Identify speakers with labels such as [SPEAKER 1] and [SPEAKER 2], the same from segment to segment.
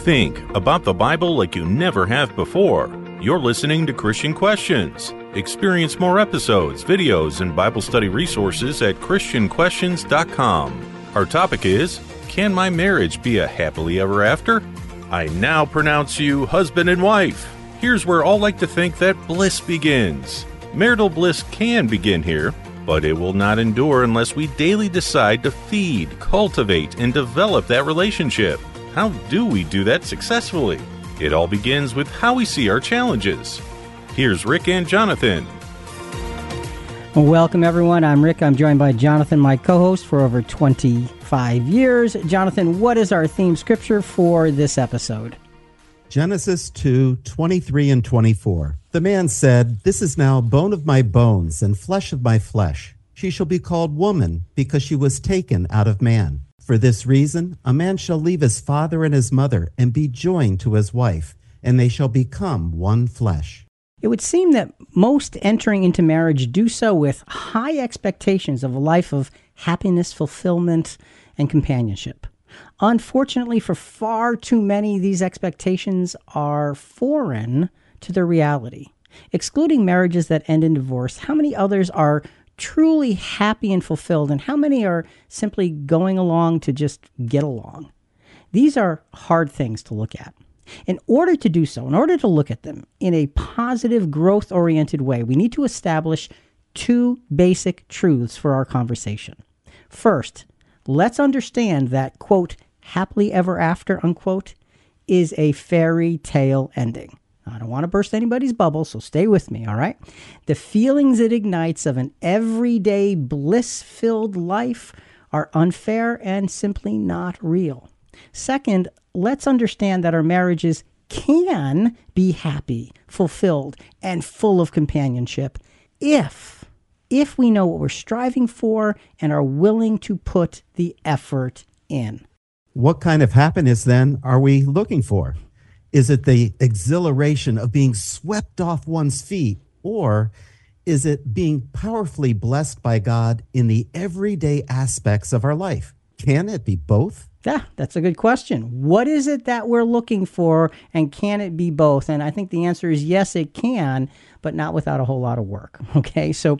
[SPEAKER 1] think about the Bible like you never have before? You're listening to Christian Questions. Experience more episodes, videos, and Bible study resources at ChristianQuestions.com. Our topic is Can my marriage be a happily ever after? I now pronounce you husband and wife. Here's where all like to think that bliss begins. Marital bliss can begin here, but it will not endure unless we daily decide to feed, cultivate, and develop that relationship. How do we do that successfully? It all begins with how we see our challenges. Here's Rick and Jonathan.
[SPEAKER 2] Welcome, everyone. I'm Rick. I'm joined by Jonathan, my co host for over 25 years. Jonathan, what is our theme scripture for this episode?
[SPEAKER 3] Genesis 2 23 and 24. The man said, This is now bone of my bones and flesh of my flesh. She shall be called woman because she was taken out of man. For this reason, a man shall leave his father and his mother and be joined to his wife, and they shall become one flesh.
[SPEAKER 2] It would seem that most entering into marriage do so with high expectations of a life of happiness, fulfillment, and companionship. Unfortunately, for far too many, these expectations are foreign to their reality. Excluding marriages that end in divorce, how many others are truly happy and fulfilled, and how many are simply going along to just get along? These are hard things to look at. In order to do so, in order to look at them in a positive, growth oriented way, we need to establish two basic truths for our conversation. First, let's understand that, quote, happily ever after, unquote, is a fairy tale ending. I don't want to burst anybody's bubble, so stay with me, all right? The feelings it ignites of an everyday bliss filled life are unfair and simply not real. Second, let's understand that our marriages can be happy, fulfilled, and full of companionship if if we know what we're striving for and are willing to put the effort in.
[SPEAKER 3] What kind of happiness then are we looking for? Is it the exhilaration of being swept off one's feet? Or is it being powerfully blessed by God in the everyday aspects of our life? Can it be both?
[SPEAKER 2] Yeah, that's a good question. What is it that we're looking for, and can it be both? And I think the answer is yes, it can, but not without a whole lot of work. Okay, so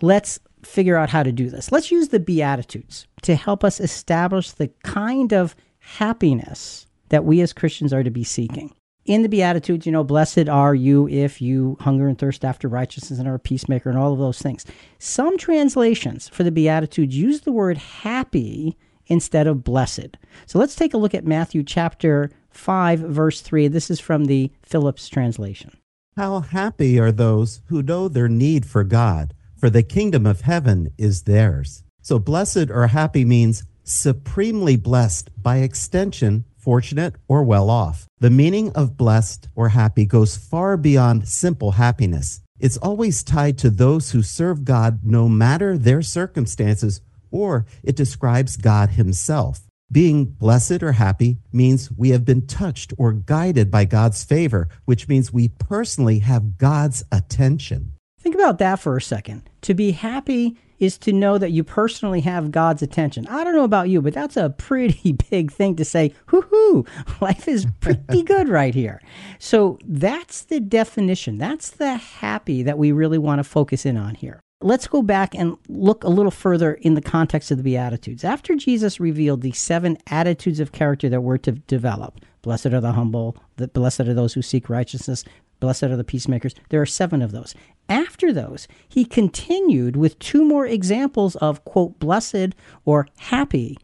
[SPEAKER 2] let's figure out how to do this. Let's use the Beatitudes to help us establish the kind of happiness that we as Christians are to be seeking. In the Beatitudes, you know, blessed are you if you hunger and thirst after righteousness and are a peacemaker and all of those things. Some translations for the Beatitudes use the word happy instead of blessed. So let's take a look at Matthew chapter 5, verse 3. This is from the Phillips translation.
[SPEAKER 3] How happy are those who know their need for God, for the kingdom of heaven is theirs. So, blessed or happy means supremely blessed, by extension, fortunate or well off. The meaning of blessed or happy goes far beyond simple happiness. It's always tied to those who serve God no matter their circumstances or it describes God Himself. Being blessed or happy means we have been touched or guided by God's favor, which means we personally have God's attention.
[SPEAKER 2] Think about that for a second. To be happy is to know that you personally have God's attention. I don't know about you, but that's a pretty big thing to say, hoo life is pretty good right here. So that's the definition. That's the happy that we really want to focus in on here let's go back and look a little further in the context of the Beatitudes. After Jesus revealed the seven attitudes of character that we're to develop blessed are the humble, the, blessed are those who seek righteousness, blessed are the peacemakers. There are seven of those. After those, he continued with two more examples of, quote, blessed or happy.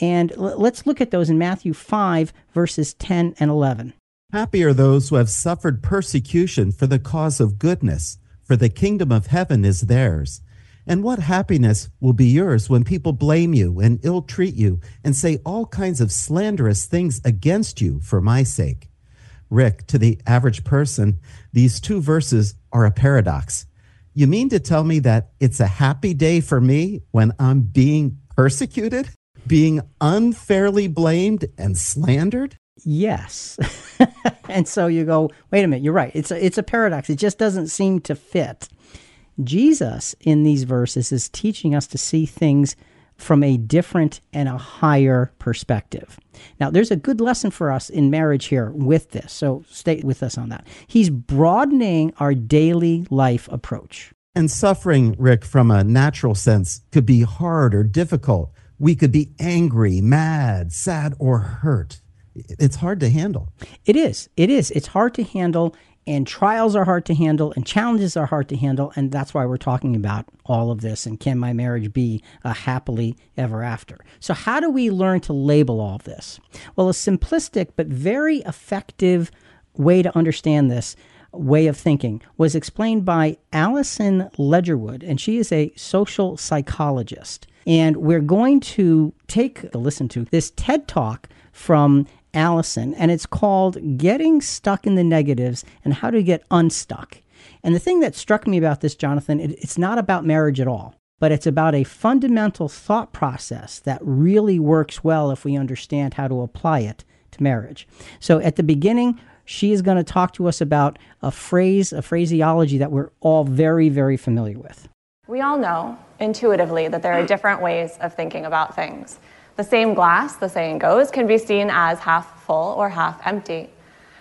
[SPEAKER 2] And l- let's look at those in Matthew 5, verses 10 and 11.
[SPEAKER 3] Happy are those who have suffered persecution for the cause of goodness for the kingdom of heaven is theirs. And what happiness will be yours when people blame you and ill treat you and say all kinds of slanderous things against you for my sake? Rick, to the average person, these two verses are a paradox. You mean to tell me that it's a happy day for me when I'm being persecuted, being unfairly blamed and slandered?
[SPEAKER 2] Yes. and so you go, wait a minute, you're right. It's a, it's a paradox. It just doesn't seem to fit. Jesus in these verses is teaching us to see things from a different and a higher perspective. Now, there's a good lesson for us in marriage here with this, so stay with us on that. He's broadening our daily life approach.
[SPEAKER 3] And suffering, Rick, from a natural sense, could be hard or difficult. We could be angry, mad, sad, or hurt. It's hard to handle.
[SPEAKER 2] It is. It is. It's hard to handle and trials are hard to handle and challenges are hard to handle and that's why we're talking about all of this and can my marriage be a happily ever after so how do we learn to label all of this well a simplistic but very effective way to understand this way of thinking was explained by Alison Ledgerwood, and she is a social psychologist. And we're going to take a listen to this TED talk from Alison, and it's called Getting Stuck in the Negatives and How to Get Unstuck. And the thing that struck me about this, Jonathan, it, it's not about marriage at all, but it's about a fundamental thought process that really works well if we understand how to apply it to marriage. So at the beginning, she is going to talk to us about a phrase, a phraseology that we're all very, very familiar with.
[SPEAKER 4] We all know intuitively that there are different ways of thinking about things. The same glass, the saying goes, can be seen as half full or half empty.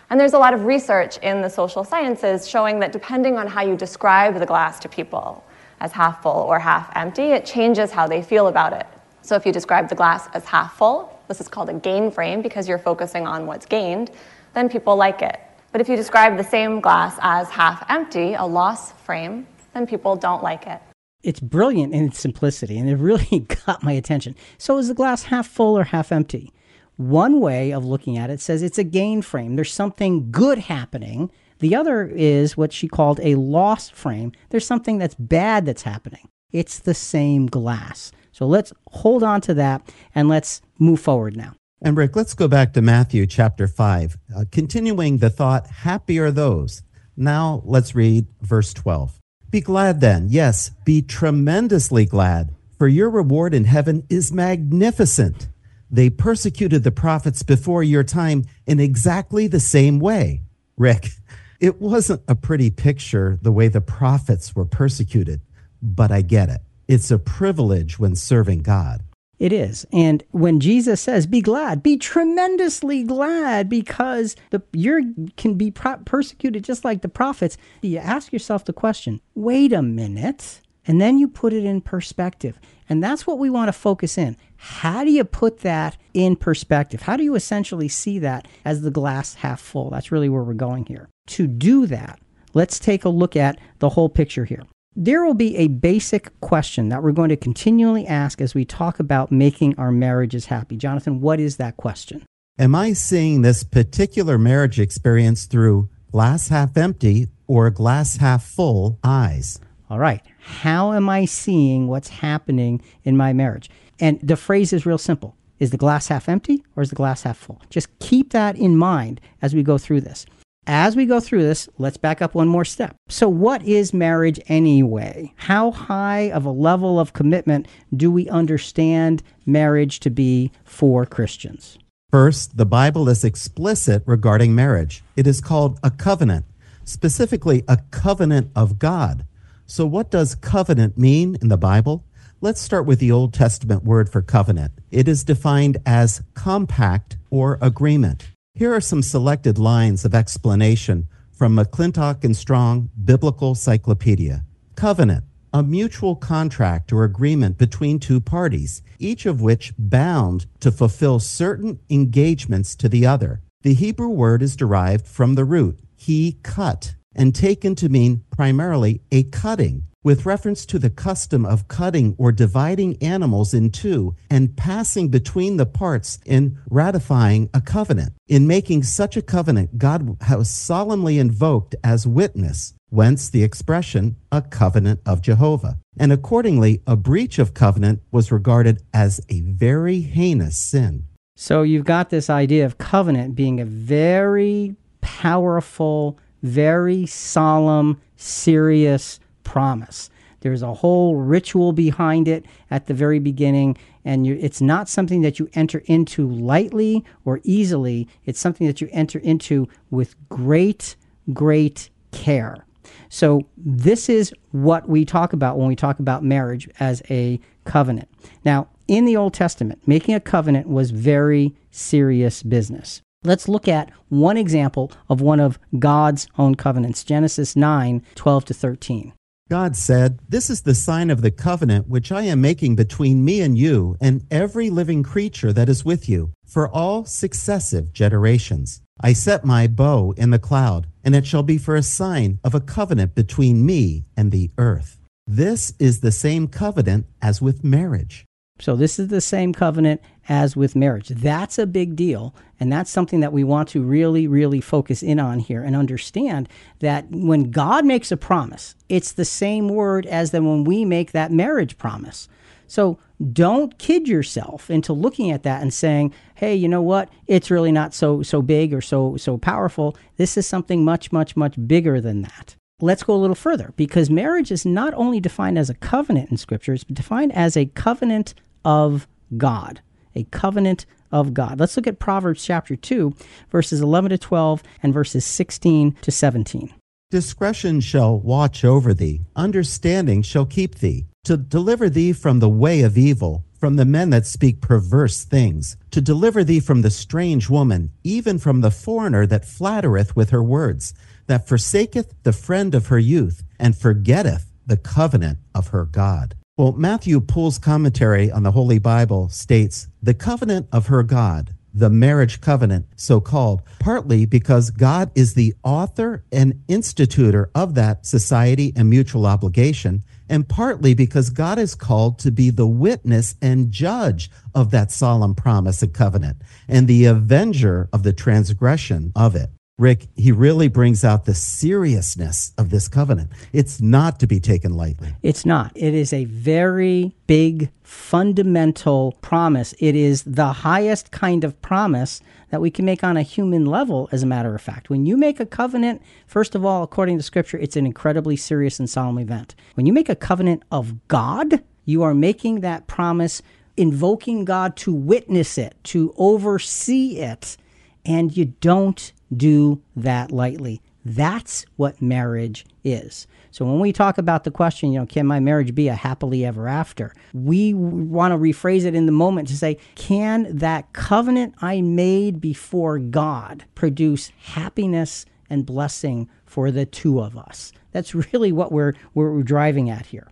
[SPEAKER 4] And there's a lot of research in the social sciences showing that depending on how you describe the glass to people, as half full or half empty, it changes how they feel about it. So if you describe the glass as half full, this is called a gain frame because you're focusing on what's gained, then people like it. But if you describe the same glass as half empty, a loss frame, then people don't like it
[SPEAKER 2] it's brilliant in its simplicity and it really got my attention. So is the glass half full or half empty? One way of looking at it says it's a gain frame. There's something good happening. The other is what she called a loss frame. There's something that's bad that's happening. It's the same glass. So let's hold on to that and let's move forward now.
[SPEAKER 3] And Rick, let's go back to Matthew chapter 5, uh, continuing the thought, happy are those. Now let's read verse 12. Be glad then, yes, be tremendously glad, for your reward in heaven is magnificent. They persecuted the prophets before your time in exactly the same way. Rick, it wasn't a pretty picture the way the prophets were persecuted, but I get it. It's a privilege when serving God.
[SPEAKER 2] It is. And when Jesus says, be glad, be tremendously glad because the, you can be pro- persecuted just like the prophets, you ask yourself the question wait a minute. And then you put it in perspective. And that's what we want to focus in. How do you put that in perspective? How do you essentially see that as the glass half full? That's really where we're going here. To do that, let's take a look at the whole picture here. There will be a basic question that we're going to continually ask as we talk about making our marriages happy. Jonathan, what is that question?
[SPEAKER 3] Am I seeing this particular marriage experience through glass half empty or glass half full eyes?
[SPEAKER 2] All right. How am I seeing what's happening in my marriage? And the phrase is real simple. Is the glass half empty or is the glass half full? Just keep that in mind as we go through this. As we go through this, let's back up one more step. So, what is marriage anyway? How high of a level of commitment do we understand marriage to be for Christians?
[SPEAKER 3] First, the Bible is explicit regarding marriage. It is called a covenant, specifically a covenant of God. So, what does covenant mean in the Bible? Let's start with the Old Testament word for covenant. It is defined as compact or agreement. Here are some selected lines of explanation from McClintock and Strong Biblical Cyclopedia. Covenant, a mutual contract or agreement between two parties, each of which bound to fulfill certain engagements to the other. The Hebrew word is derived from the root he cut and taken to mean primarily a cutting with reference to the custom of cutting or dividing animals in two and passing between the parts in ratifying a covenant. In making such a covenant, God has solemnly invoked as witness, whence the expression, a covenant of Jehovah. And accordingly, a breach of covenant was regarded as a very heinous sin.
[SPEAKER 2] So you've got this idea of covenant being a very powerful, very solemn, serious promise. There's a whole ritual behind it at the very beginning, and you, it's not something that you enter into lightly or easily. It's something that you enter into with great, great care. So, this is what we talk about when we talk about marriage as a covenant. Now, in the Old Testament, making a covenant was very serious business. Let's look at one example of one of God's own covenants Genesis 9 12 to 13.
[SPEAKER 3] God said, This is the sign of the covenant which I am making between me and you and every living creature that is with you for all successive generations. I set my bow in the cloud, and it shall be for a sign of a covenant between me and the earth. This is the same covenant as with marriage.
[SPEAKER 2] So, this is the same covenant as with marriage. That's a big deal. And that's something that we want to really, really focus in on here and understand that when God makes a promise, it's the same word as then when we make that marriage promise. So, don't kid yourself into looking at that and saying, "Hey, you know what? It's really not so so big or so so powerful. This is something much much much bigger than that." Let's go a little further because marriage is not only defined as a covenant in scripture, it's defined as a covenant of God, a covenant of God. Let's look at Proverbs chapter 2, verses 11 to 12 and verses 16 to 17.
[SPEAKER 3] Discretion shall watch over thee, understanding shall keep thee, to deliver thee from the way of evil, from the men that speak perverse things, to deliver thee from the strange woman, even from the foreigner that flattereth with her words, that forsaketh the friend of her youth, and forgetteth the covenant of her God. Well, Matthew Poole's commentary on the Holy Bible states the covenant of her God, the marriage covenant, so called, partly because God is the author and institutor of that society and mutual obligation, and partly because God is called to be the witness and judge of that solemn promise and covenant and the avenger of the transgression of it. Rick, he really brings out the seriousness of this covenant. It's not to be taken lightly.
[SPEAKER 2] It's not. It is a very big, fundamental promise. It is the highest kind of promise that we can make on a human level, as a matter of fact. When you make a covenant, first of all, according to Scripture, it's an incredibly serious and solemn event. When you make a covenant of God, you are making that promise, invoking God to witness it, to oversee it, and you don't do that lightly. That's what marriage is. So when we talk about the question, you know, can my marriage be a happily ever after? We want to rephrase it in the moment to say, can that covenant I made before God produce happiness and blessing for the two of us? That's really what we're, we're driving at here.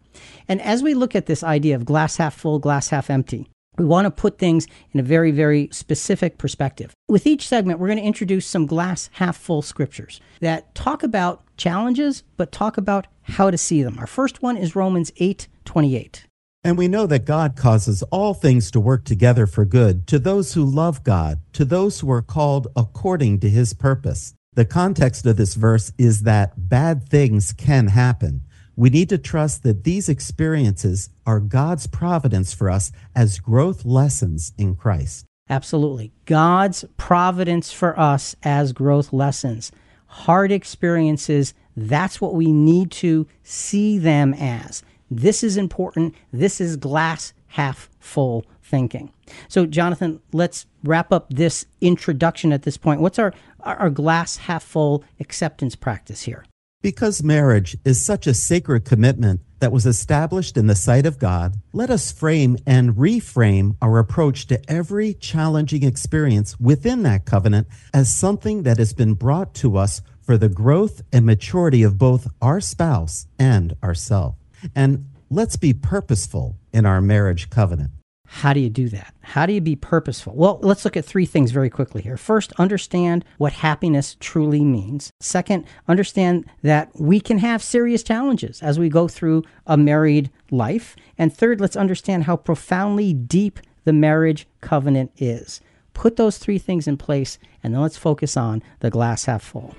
[SPEAKER 2] And as we look at this idea of glass half full, glass half empty, we want to put things in a very, very specific perspective. With each segment, we're going to introduce some glass half full scriptures that talk about challenges, but talk about how to see them. Our first one is Romans 8 28.
[SPEAKER 3] And we know that God causes all things to work together for good to those who love God, to those who are called according to his purpose. The context of this verse is that bad things can happen. We need to trust that these experiences are God's providence for us as growth lessons in Christ.
[SPEAKER 2] Absolutely. God's providence for us as growth lessons. Hard experiences, that's what we need to see them as. This is important. This is glass half full thinking. So, Jonathan, let's wrap up this introduction at this point. What's our, our glass half full acceptance practice here?
[SPEAKER 3] Because marriage is such a sacred commitment that was established in the sight of God, let us frame and reframe our approach to every challenging experience within that covenant as something that has been brought to us for the growth and maturity of both our spouse and ourselves. And let's be purposeful in our marriage covenant.
[SPEAKER 2] How do you do that? How do you be purposeful? Well, let's look at three things very quickly here. First, understand what happiness truly means. Second, understand that we can have serious challenges as we go through a married life. And third, let's understand how profoundly deep the marriage covenant is. Put those three things in place, and then let's focus on the glass half full.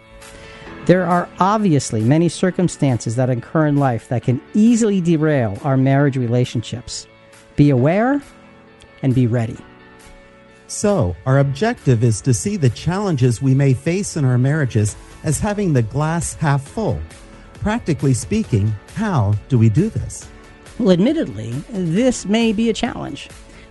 [SPEAKER 2] There are obviously many circumstances that occur in life that can easily derail our marriage relationships. Be aware and be ready.
[SPEAKER 3] So, our objective is to see the challenges we may face in our marriages as having the glass half full. Practically speaking, how do we do this?
[SPEAKER 2] Well, admittedly, this may be a challenge,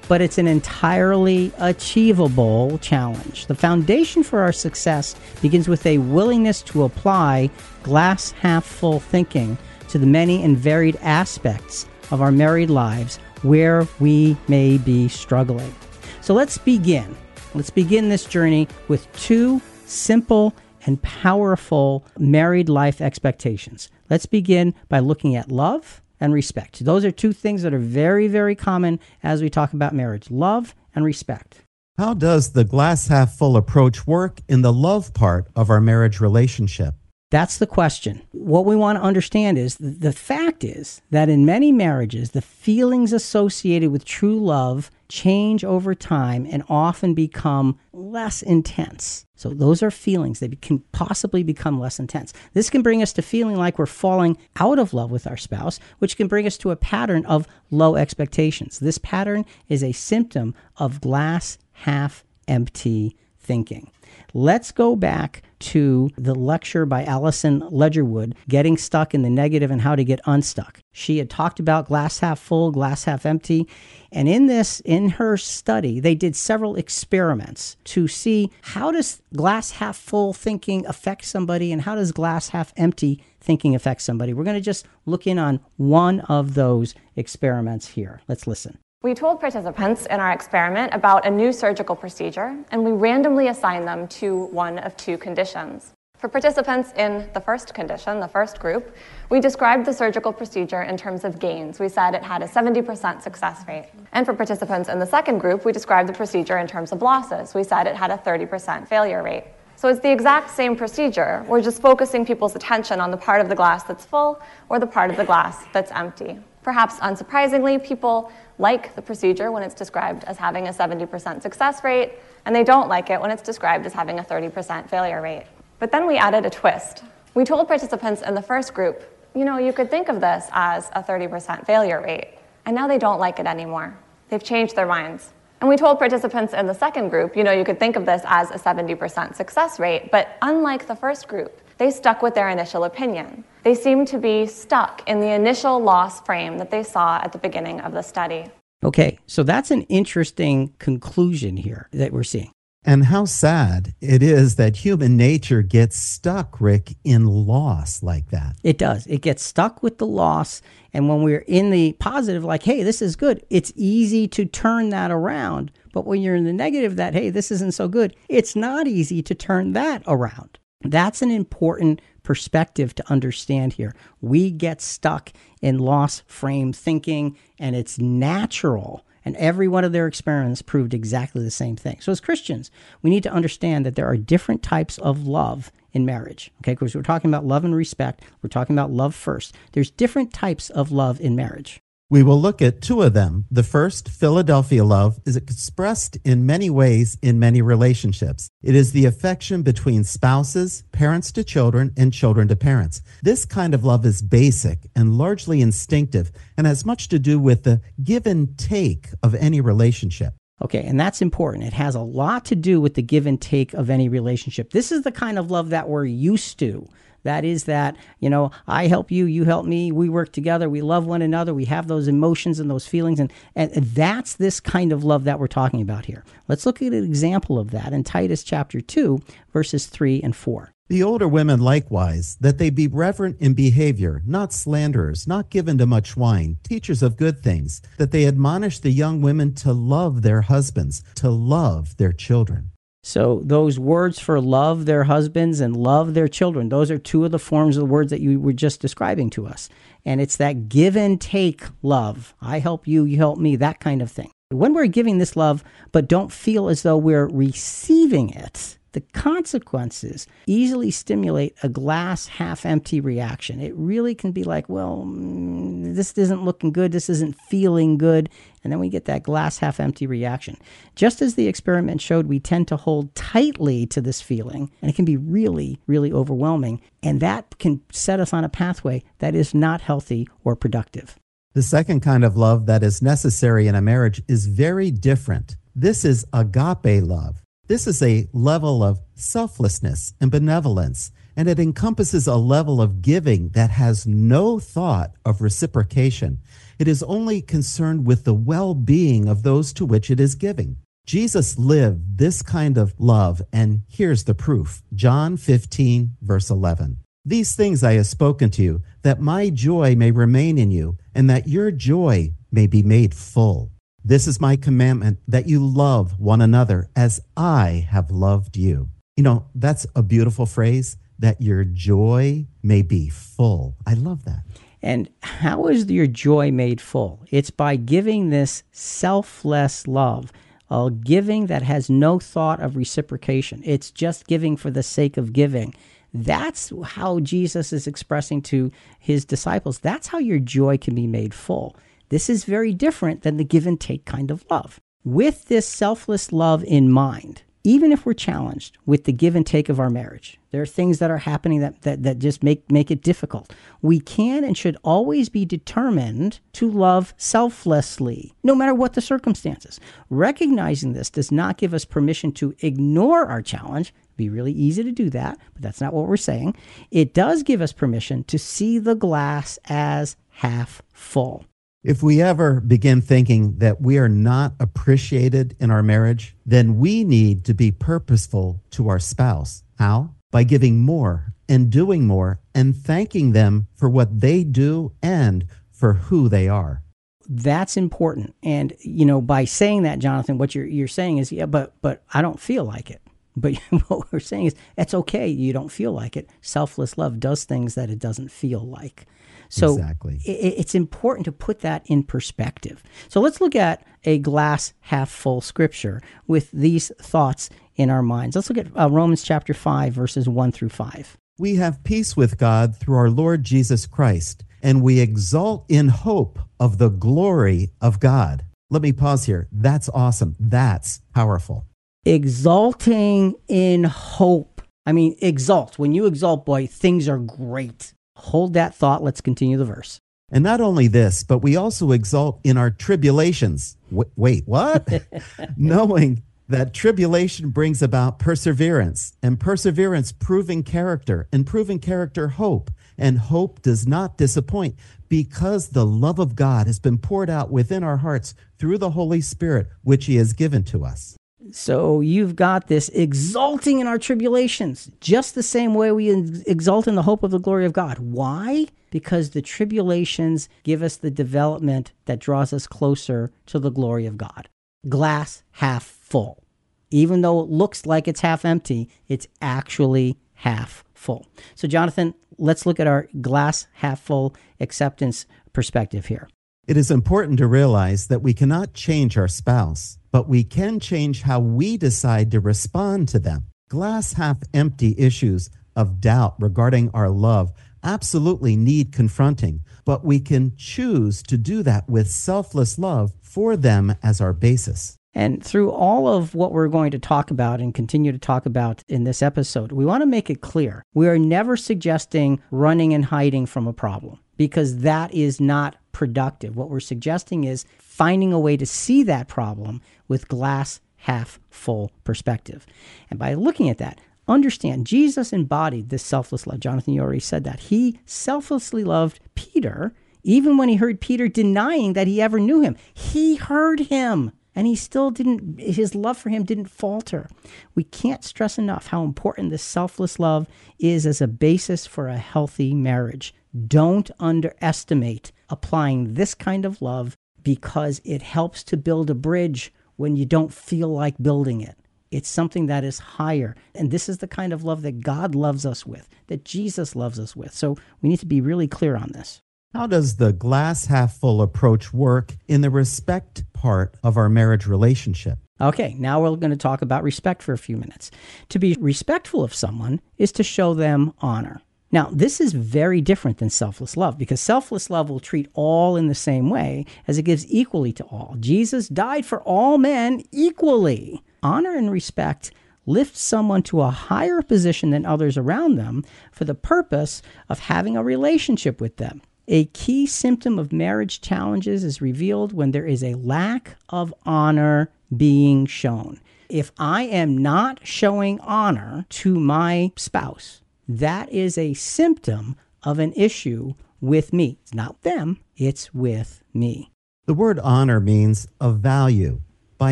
[SPEAKER 2] but it's an entirely achievable challenge. The foundation for our success begins with a willingness to apply glass half full thinking to the many and varied aspects of our married lives where we may be struggling. So let's begin. Let's begin this journey with two simple and powerful married life expectations. Let's begin by looking at love and respect. Those are two things that are very, very common as we talk about marriage love and respect.
[SPEAKER 3] How does the glass half full approach work in the love part of our marriage relationship?
[SPEAKER 2] That's the question. What we want to understand is the fact is that in many marriages, the feelings associated with true love change over time and often become less intense. So, those are feelings. They can possibly become less intense. This can bring us to feeling like we're falling out of love with our spouse, which can bring us to a pattern of low expectations. This pattern is a symptom of glass half empty thinking. Let's go back to the lecture by Alison Ledgerwood, Getting Stuck in the Negative and How to Get Unstuck. She had talked about glass half full, glass half empty. And in this, in her study, they did several experiments to see how does glass half full thinking affect somebody and how does glass half empty thinking affect somebody. We're going to just look in on one of those experiments here. Let's listen.
[SPEAKER 4] We told participants in our experiment about a new surgical procedure, and we randomly assigned them to one of two conditions. For participants in the first condition, the first group, we described the surgical procedure in terms of gains. We said it had a 70% success rate. And for participants in the second group, we described the procedure in terms of losses. We said it had a 30% failure rate. So it's the exact same procedure. We're just focusing people's attention on the part of the glass that's full or the part of the glass that's empty. Perhaps unsurprisingly, people like the procedure when it's described as having a 70% success rate, and they don't like it when it's described as having a 30% failure rate. But then we added a twist. We told participants in the first group, you know, you could think of this as a 30% failure rate, and now they don't like it anymore. They've changed their minds. And we told participants in the second group, you know, you could think of this as a 70% success rate, but unlike the first group, they stuck with their initial opinion. They seemed to be stuck in the initial loss frame that they saw at the beginning of the study.
[SPEAKER 2] Okay, so that's an interesting conclusion here that we're seeing.
[SPEAKER 3] And how sad it is that human nature gets stuck, Rick, in loss like that.
[SPEAKER 2] It does. It gets stuck with the loss. And when we're in the positive, like, hey, this is good, it's easy to turn that around. But when you're in the negative, that, hey, this isn't so good, it's not easy to turn that around. That's an important perspective to understand here. We get stuck in loss frame thinking, and it's natural. And every one of their experiments proved exactly the same thing. So, as Christians, we need to understand that there are different types of love in marriage. Okay, because we're talking about love and respect, we're talking about love first. There's different types of love in marriage.
[SPEAKER 3] We will look at two of them. The first, Philadelphia love, is expressed in many ways in many relationships. It is the affection between spouses, parents to children, and children to parents. This kind of love is basic and largely instinctive and has much to do with the give and take of any relationship.
[SPEAKER 2] Okay, and that's important. It has a lot to do with the give and take of any relationship. This is the kind of love that we're used to. That is that, you know, I help you, you help me, we work together, we love one another, we have those emotions and those feelings. And, and that's this kind of love that we're talking about here. Let's look at an example of that in Titus chapter 2, verses 3 and 4.
[SPEAKER 3] The older women likewise, that they be reverent in behavior, not slanderers, not given to much wine, teachers of good things, that they admonish the young women to love their husbands, to love their children.
[SPEAKER 2] So those words for love their husbands and love their children, those are two of the forms of the words that you were just describing to us. And it's that give and take love. I help you, you help me, that kind of thing. When we're giving this love, but don't feel as though we're receiving it, the consequences easily stimulate a glass half empty reaction. It really can be like, well, mm, this isn't looking good, this isn't feeling good, and then we get that glass half empty reaction. Just as the experiment showed, we tend to hold tightly to this feeling, and it can be really, really overwhelming, and that can set us on a pathway that is not healthy or productive.
[SPEAKER 3] The second kind of love that is necessary in a marriage is very different. This is agape love. This is a level of selflessness and benevolence, and it encompasses a level of giving that has no thought of reciprocation. It is only concerned with the well being of those to which it is giving. Jesus lived this kind of love, and here's the proof John 15, verse 11. These things I have spoken to you, that my joy may remain in you, and that your joy may be made full. This is my commandment that you love one another as I have loved you. You know, that's a beautiful phrase that your joy may be full. I love that.
[SPEAKER 2] And how is your joy made full? It's by giving this selfless love, a giving that has no thought of reciprocation. It's just giving for the sake of giving. That's how Jesus is expressing to his disciples. That's how your joy can be made full. This is very different than the give and take kind of love. With this selfless love in mind, even if we're challenged with the give and take of our marriage, there are things that are happening that, that, that just make, make it difficult. We can and should always be determined to love selflessly, no matter what the circumstances. Recognizing this does not give us permission to ignore our challenge. It'd be really easy to do that, but that's not what we're saying. It does give us permission to see the glass as half full.
[SPEAKER 3] If we ever begin thinking that we are not appreciated in our marriage, then we need to be purposeful to our spouse. How? By giving more and doing more and thanking them for what they do and for who they are.
[SPEAKER 2] That's important. And you know, by saying that, Jonathan, what you're you're saying is, yeah, but but I don't feel like it. But what we're saying is, it's okay. You don't feel like it. Selfless love does things that it doesn't feel like. So
[SPEAKER 3] Exactly.
[SPEAKER 2] i- it's important to put that in perspective. So let's look at a glass half full scripture with these thoughts in our minds. Let's look at uh, Romans chapter 5, verses 1 through 5.
[SPEAKER 3] We have peace with God through our Lord Jesus Christ, and we exult in hope of the glory of God. Let me pause here. That's awesome. That's powerful.
[SPEAKER 2] Exulting in hope. I mean, exult. When you exult, boy, things are great. Hold that thought. Let's continue the verse.
[SPEAKER 3] And not only this, but we also exult in our tribulations. W- wait, what? Knowing that tribulation brings about perseverance, and perseverance proving character, and proving character hope. And hope does not disappoint because the love of God has been poured out within our hearts through the Holy Spirit, which He has given to us.
[SPEAKER 2] So you've got this exulting in our tribulations, just the same way we ex- exult in the hope of the glory of God. Why? Because the tribulations give us the development that draws us closer to the glory of God. Glass half full. Even though it looks like it's half empty, it's actually half full. So, Jonathan, let's look at our glass half full acceptance perspective here.
[SPEAKER 3] It is important to realize that we cannot change our spouse, but we can change how we decide to respond to them. Glass half empty issues of doubt regarding our love absolutely need confronting, but we can choose to do that with selfless love for them as our basis.
[SPEAKER 2] And through all of what we're going to talk about and continue to talk about in this episode, we want to make it clear we are never suggesting running and hiding from a problem because that is not productive. What we're suggesting is finding a way to see that problem with glass half full perspective. And by looking at that, understand Jesus embodied this selfless love. Jonathan, you already said that. He selflessly loved Peter even when he heard Peter denying that he ever knew him. He heard him and he still didn't his love for him didn't falter we can't stress enough how important this selfless love is as a basis for a healthy marriage don't underestimate applying this kind of love because it helps to build a bridge when you don't feel like building it it's something that is higher and this is the kind of love that god loves us with that jesus loves us with so we need to be really clear on this
[SPEAKER 3] How does the glass half full approach work in the respect part of our marriage relationship?
[SPEAKER 2] Okay, now we're going to talk about respect for a few minutes. To be respectful of someone is to show them honor. Now, this is very different than selfless love because selfless love will treat all in the same way as it gives equally to all. Jesus died for all men equally. Honor and respect lift someone to a higher position than others around them for the purpose of having a relationship with them. A key symptom of marriage challenges is revealed when there is a lack of honor being shown. If I am not showing honor to my spouse, that is a symptom of an issue with me. It's not them, it's with me.
[SPEAKER 3] The word honor means of value. By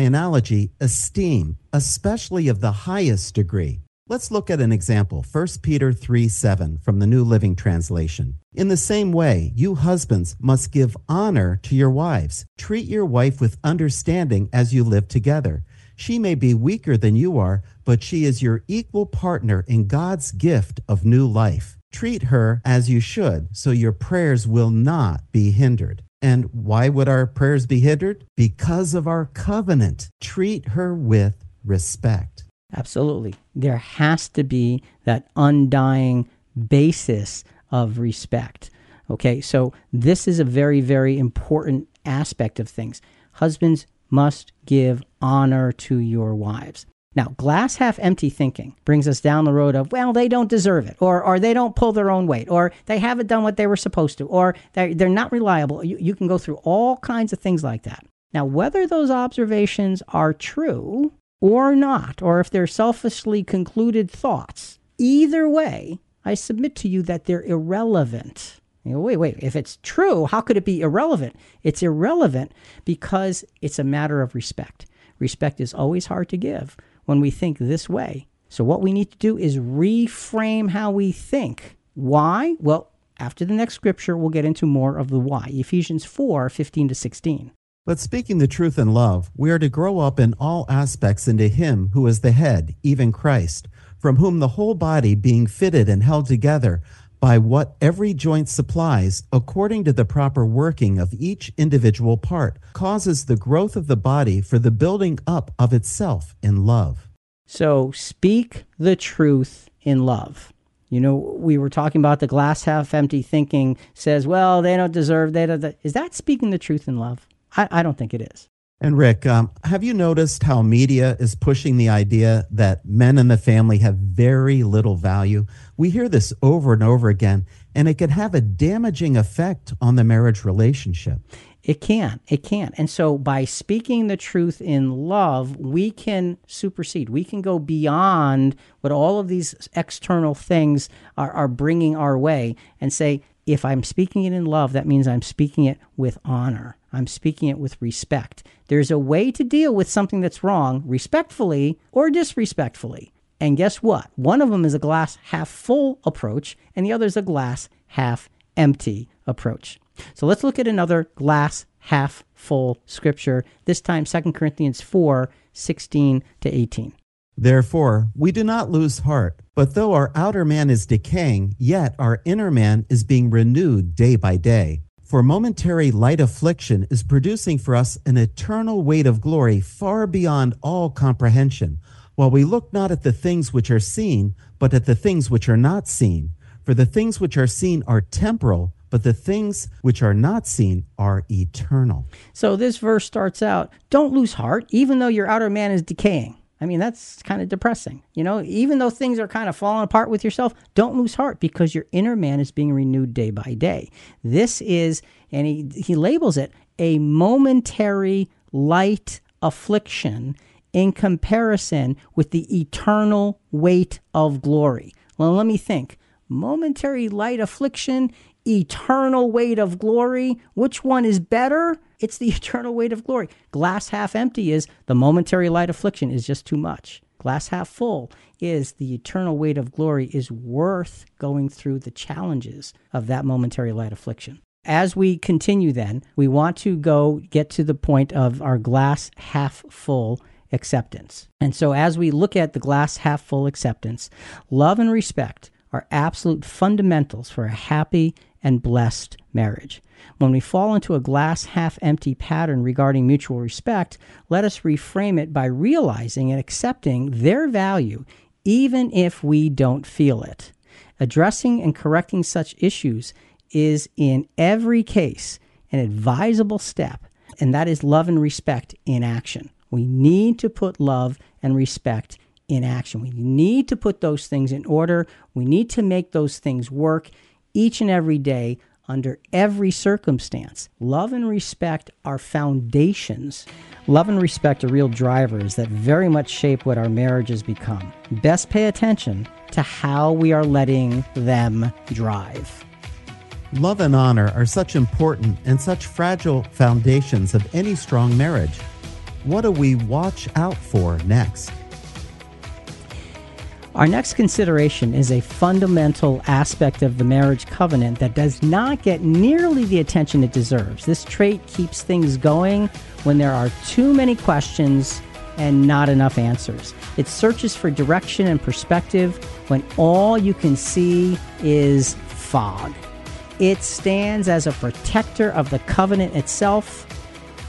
[SPEAKER 3] analogy, esteem, especially of the highest degree. Let's look at an example 1 Peter 3 7 from the New Living Translation. In the same way, you husbands must give honor to your wives. Treat your wife with understanding as you live together. She may be weaker than you are, but she is your equal partner in God's gift of new life. Treat her as you should, so your prayers will not be hindered. And why would our prayers be hindered? Because of our covenant. Treat her with respect.
[SPEAKER 2] Absolutely. There has to be that undying basis of respect. Okay, so this is a very, very important aspect of things. Husbands must give honor to your wives. Now, glass half empty thinking brings us down the road of, well, they don't deserve it, or, or they don't pull their own weight, or they haven't done what they were supposed to, or they're, they're not reliable. You, you can go through all kinds of things like that. Now, whether those observations are true or not, or if they're selfishly concluded thoughts, either way, I submit to you that they're irrelevant. You know, wait, wait, if it's true, how could it be irrelevant? It's irrelevant because it's a matter of respect. Respect is always hard to give when we think this way. So, what we need to do is reframe how we think. Why? Well, after the next scripture, we'll get into more of the why. Ephesians 4 15 to 16.
[SPEAKER 3] But speaking the truth in love, we are to grow up in all aspects into Him who is the head, even Christ, from whom the whole body, being fitted and held together by what every joint supplies, according to the proper working of each individual part, causes the growth of the body for the building up of itself in love.
[SPEAKER 2] So speak the truth in love. You know, we were talking about the glass half empty thinking says, well, they don't deserve, they don't. Is that speaking the truth in love? I, I don't think it is.
[SPEAKER 3] And Rick, um, have you noticed how media is pushing the idea that men in the family have very little value? We hear this over and over again, and it can have a damaging effect on the marriage relationship.
[SPEAKER 2] It can. It can. And so by speaking the truth in love, we can supersede. We can go beyond what all of these external things are, are bringing our way and say, if I'm speaking it in love, that means I'm speaking it with honor. I'm speaking it with respect. There's a way to deal with something that's wrong respectfully or disrespectfully. And guess what? One of them is a glass half full approach, and the other is a glass half empty approach. So let's look at another glass half full scripture, this time 2 Corinthians 4 16 to 18.
[SPEAKER 3] Therefore, we do not lose heart, but though our outer man is decaying, yet our inner man is being renewed day by day. For momentary light affliction is producing for us an eternal weight of glory far beyond all comprehension, while we look not at the things which are seen, but at the things which are not seen. For the things which are seen are temporal, but the things which are not seen are eternal.
[SPEAKER 2] So this verse starts out don't lose heart, even though your outer man is decaying. I mean, that's kind of depressing. You know, even though things are kind of falling apart with yourself, don't lose heart because your inner man is being renewed day by day. This is, and he, he labels it, a momentary light affliction in comparison with the eternal weight of glory. Well, let me think. Momentary light affliction, eternal weight of glory. Which one is better? It's the eternal weight of glory. Glass half empty is the momentary light affliction is just too much. Glass half full is the eternal weight of glory is worth going through the challenges of that momentary light affliction. As we continue, then, we want to go get to the point of our glass half full acceptance. And so, as we look at the glass half full acceptance, love and respect are absolute fundamentals for a happy and blessed marriage. When we fall into a glass half empty pattern regarding mutual respect, let us reframe it by realizing and accepting their value, even if we don't feel it. Addressing and correcting such issues is, in every case, an advisable step, and that is love and respect in action. We need to put love and respect in action. We need to put those things in order. We need to make those things work each and every day under every circumstance. Love and respect are foundations. Love and respect are real drivers that very much shape what our marriages become. Best pay attention to how we are letting them drive.
[SPEAKER 3] Love and honor are such important and such fragile foundations of any strong marriage. What do we watch out for next?
[SPEAKER 2] Our next consideration is a fundamental aspect of the marriage covenant that does not get nearly the attention it deserves. This trait keeps things going when there are too many questions and not enough answers. It searches for direction and perspective when all you can see is fog. It stands as a protector of the covenant itself.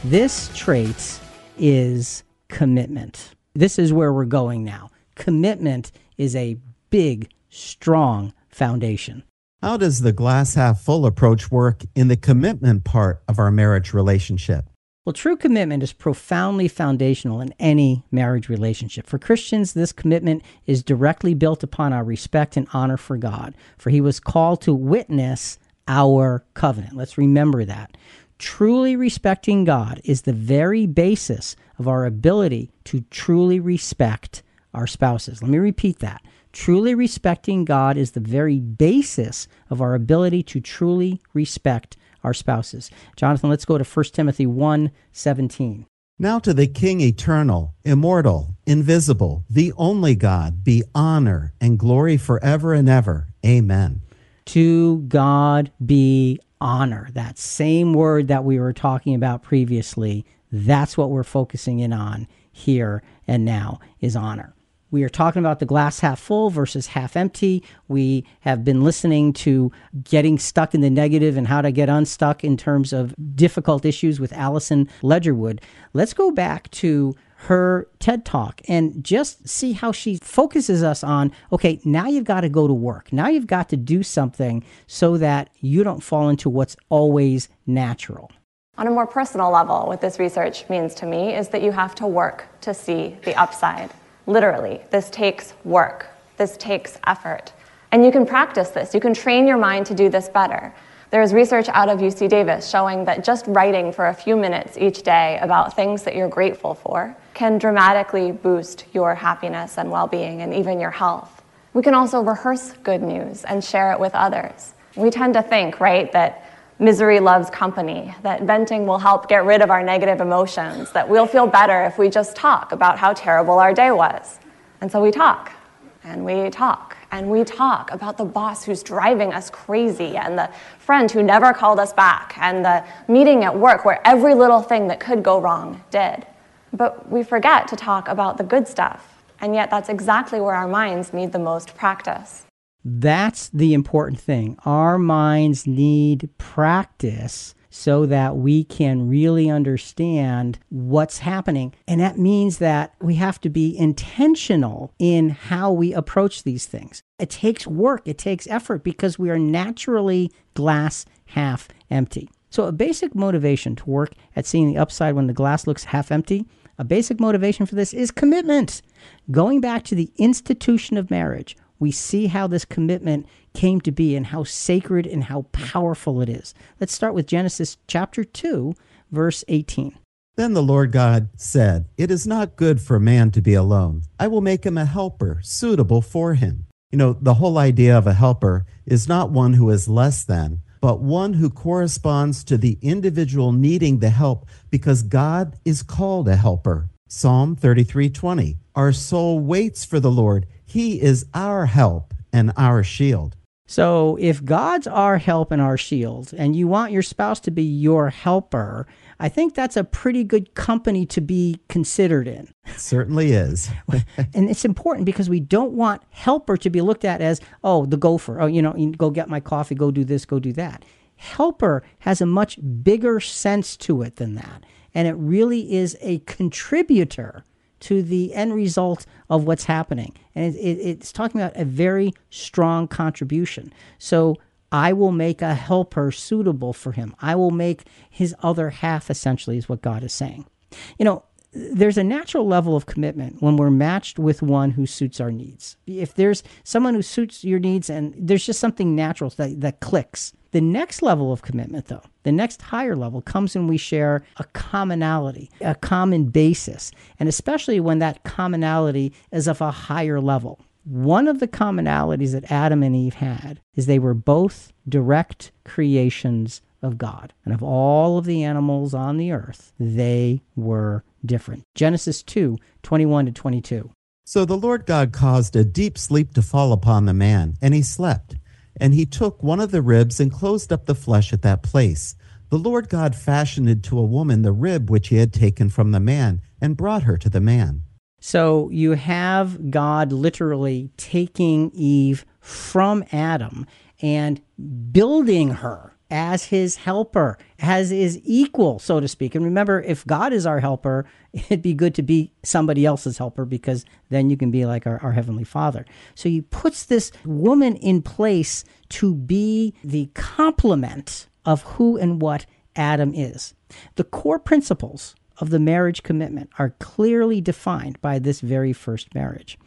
[SPEAKER 2] This trait is commitment. This is where we're going now. Commitment is a big, strong foundation.
[SPEAKER 3] How does the glass half full approach work in the commitment part of our marriage relationship?
[SPEAKER 2] Well, true commitment is profoundly foundational in any marriage relationship. For Christians, this commitment is directly built upon our respect and honor for God, for He was called to witness our covenant. Let's remember that. Truly respecting God is the very basis of our ability to truly respect our spouses. Let me repeat that. Truly respecting God is the very basis of our ability to truly respect our spouses. Jonathan, let's go to 1 Timothy 1 17.
[SPEAKER 3] Now to the King eternal, immortal, invisible, the only God, be honor and glory forever and ever. Amen.
[SPEAKER 2] To God be honor. That same word that we were talking about previously, that's what we're focusing in on here and now is honor. We are talking about the glass half full versus half empty. We have been listening to getting stuck in the negative and how to get unstuck in terms of difficult issues with Alison Ledgerwood. Let's go back to her TED Talk and just see how she focuses us on okay, now you've got to go to work. Now you've got to do something so that you don't fall into what's always natural.
[SPEAKER 4] On a more personal level, what this research means to me is that you have to work to see the upside. Literally, this takes work, this takes effort. And you can practice this, you can train your mind to do this better. There is research out of UC Davis showing that just writing for a few minutes each day about things that you're grateful for can dramatically boost your happiness and well being and even your health. We can also rehearse good news and share it with others. We tend to think, right, that misery loves company, that venting will help get rid of our negative emotions, that we'll feel better if we just talk about how terrible our day was. And so we talk, and we talk, and we talk about the boss who's driving us crazy, and the friend who never called us back, and the meeting at work where every little thing that could go wrong did. But we forget to talk about the good stuff, and yet that's exactly where our minds need the most practice.
[SPEAKER 2] That's the important thing. Our minds need practice so that we can really understand what's happening. And that means that we have to be intentional in how we approach these things. It takes work, it takes effort because we are naturally glass half empty. So, a basic motivation to work at seeing the upside when the glass looks half empty, a basic motivation for this is commitment. Going back to the institution of marriage, we see how this commitment came to be and how sacred and how powerful it is. Let's start with Genesis chapter 2, verse 18.
[SPEAKER 3] Then the Lord God said, It is not good for man to be alone. I will make him a helper suitable for him. You know, the whole idea of a helper is not one who is less than, but one who corresponds to the individual needing the help because God is called a helper. Psalm 33:20. Our soul waits for the Lord. He is our help and our shield.
[SPEAKER 2] So, if God's our help and our shield, and you want your spouse to be your helper, I think that's a pretty good company to be considered in.
[SPEAKER 3] It certainly is.
[SPEAKER 2] and it's important because we don't want helper to be looked at as, oh, the gopher. Oh, you know, go get my coffee, go do this, go do that. Helper has a much bigger sense to it than that. And it really is a contributor to the end result of what's happening. And it, it, it's talking about a very strong contribution. So I will make a helper suitable for him. I will make his other half, essentially, is what God is saying. You know, there's a natural level of commitment when we're matched with one who suits our needs. If there's someone who suits your needs and there's just something natural that, that clicks. The next level of commitment, though, the next higher level comes when we share a commonality, a common basis, and especially when that commonality is of a higher level. One of the commonalities that Adam and Eve had is they were both direct creations of God. And of all of the animals on the earth, they were different. Genesis 2 21 to 22.
[SPEAKER 3] So the Lord God caused a deep sleep to fall upon the man, and he slept. And he took one of the ribs and closed up the flesh at that place. The Lord God fashioned to a woman the rib which he had taken from the man, and brought her to the man.
[SPEAKER 2] So you have God literally taking Eve from Adam and building her as his helper, as his equal, so to speak. And remember, if God is our helper, it'd be good to be somebody else's helper because then you can be like our, our Heavenly Father. So he puts this woman in place to be the complement of who and what Adam is. The core principles of the marriage commitment are clearly defined by this very first marriage.